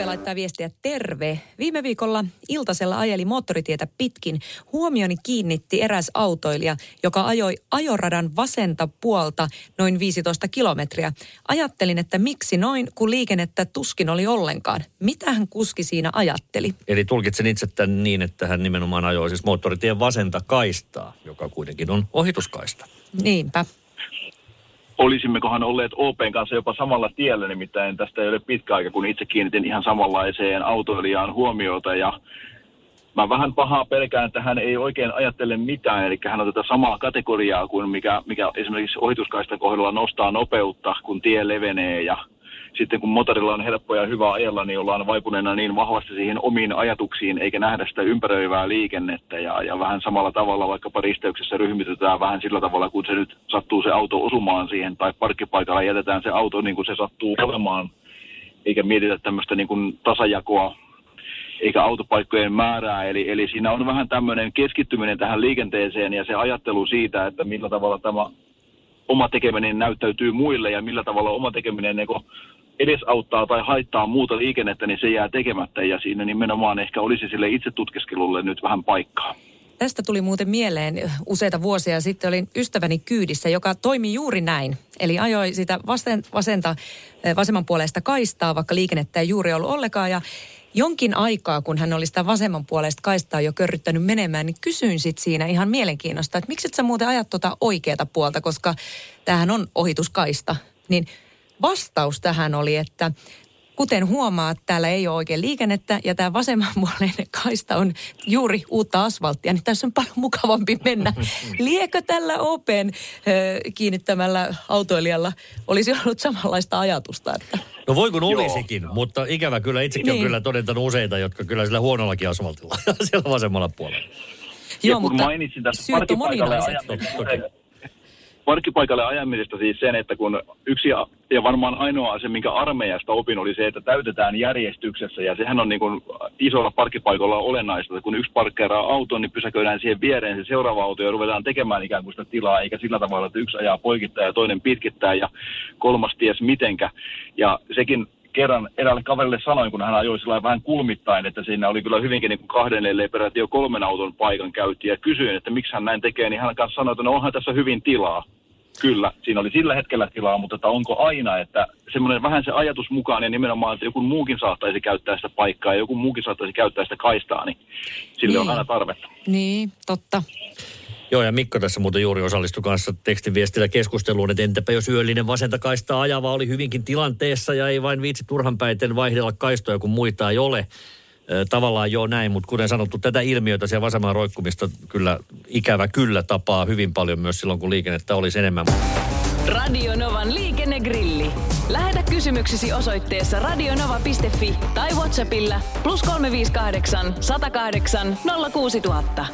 OP laittaa viestiä terve. Viime viikolla iltasella ajeli moottoritietä pitkin. Huomioni kiinnitti eräs autoilija, joka ajoi ajoradan vasenta puolta noin 15 kilometriä. Ajattelin, että miksi noin, kun liikennettä tuskin oli ollenkaan. Mitä hän kuski siinä ajatteli? Eli tulkitsen itse tämän niin, että hän nimenomaan ajoi siis moottoritien vasenta kaistaa, joka kuitenkin on ohituskaista. Niinpä olisimmekohan olleet OPn kanssa jopa samalla tiellä, nimittäin tästä ei ole pitkä aika, kun itse kiinnitin ihan samanlaiseen autoilijaan huomiota. Ja mä vähän pahaa pelkään, että hän ei oikein ajattele mitään, eli hän on tätä samaa kategoriaa kuin mikä, mikä esimerkiksi ohituskaistan kohdalla nostaa nopeutta, kun tie levenee ja sitten kun motorilla on helppo ja hyvä ajella, niin ollaan vaipuneena niin vahvasti siihen omiin ajatuksiin, eikä nähdä sitä ympäröivää liikennettä. Ja, ja vähän samalla tavalla vaikkapa risteyksessä ryhmitetään vähän sillä tavalla, kun se nyt sattuu se auto osumaan siihen, tai parkkipaikalla jätetään se auto niin kuin se sattuu olemaan, eikä mietitä tämmöistä niin kuin tasajakoa eikä autopaikkojen määrää. Eli, eli siinä on vähän tämmöinen keskittyminen tähän liikenteeseen ja se ajattelu siitä, että millä tavalla tämä oma tekeminen näyttäytyy muille ja millä tavalla oma tekeminen niin edesauttaa tai haittaa muuta liikennettä, niin se jää tekemättä ja siinä nimenomaan ehkä olisi sille itse tutkiskelulle nyt vähän paikkaa. Tästä tuli muuten mieleen useita vuosia sitten. Olin ystäväni kyydissä, joka toimi juuri näin. Eli ajoi sitä vasen, vasenta, eh, vasemman puolesta kaistaa, vaikka liikennettä ei juuri ollut ollenkaan. Ja jonkin aikaa, kun hän oli sitä vasemman puolesta kaistaa jo körryttänyt menemään, niin kysyin sitten siinä ihan mielenkiinnosta, että miksi et sä muuten ajat tuota oikeata puolta, koska tämähän on ohituskaista. Niin vastaus tähän oli, että kuten huomaat, täällä ei ole oikein liikennettä ja tämä vasemmanpuoleinen kaista on juuri uutta asfalttia, niin tässä on paljon mukavampi mennä. Liekö tällä Open kiinnittämällä autoilijalla olisi ollut samanlaista ajatusta? Että... No voi kun olisikin, Joo. mutta ikävä kyllä itsekin niin. on kyllä todentanut useita, jotka kyllä sillä huonollakin asfaltilla siellä vasemmalla puolella. Joo, mutta mainitsin tästä syyt on moninaiset parkkipaikalle ajamisesta siis sen, että kun yksi ja varmaan ainoa asia, minkä armeijasta opin, oli se, että täytetään järjestyksessä. Ja sehän on niin kuin isolla parkkipaikalla olennaista, että kun yksi parkkeeraa auton, niin pysäköidään siihen viereen se seuraava auto ja ruvetaan tekemään ikään kuin sitä tilaa, eikä sillä tavalla, että yksi ajaa poikittaa ja toinen pitkittää ja kolmas ties mitenkä. Ja sekin kerran eräälle kaverille sanoin, kun hän ajoi sillä vähän kulmittain, että siinä oli kyllä hyvinkin niin kuin kahden, ellei peräti jo kolmen auton paikan käytti. Ja kysyin, että miksi hän näin tekee, niin hän kanssa sanoi, että no onhan tässä hyvin tilaa. Kyllä, siinä oli sillä hetkellä tilaa, mutta että onko aina, että semmoinen vähän se ajatus mukaan ja nimenomaan, että joku muukin saattaisi käyttää sitä paikkaa ja joku muukin saattaisi käyttää sitä kaistaa, niin sille niin. on aina tarvetta. Niin, totta. Joo, ja Mikko tässä muuten juuri osallistui kanssa tekstiviestillä keskusteluun, että entäpä jos yöllinen vasenta kaistaa ajava oli hyvinkin tilanteessa ja ei vain viitsi turhanpäiten vaihdella kaistoja, kun muita ei ole. Tavallaan joo näin, mutta kuten sanottu, tätä ilmiötä siellä vasemmalla roikkumista kyllä ikävä kyllä tapaa hyvin paljon myös silloin, kun liikennettä olisi enemmän. Radio Novan liikennegrilli. Lähetä kysymyksesi osoitteessa radionova.fi tai Whatsappilla plus 358 108 06000.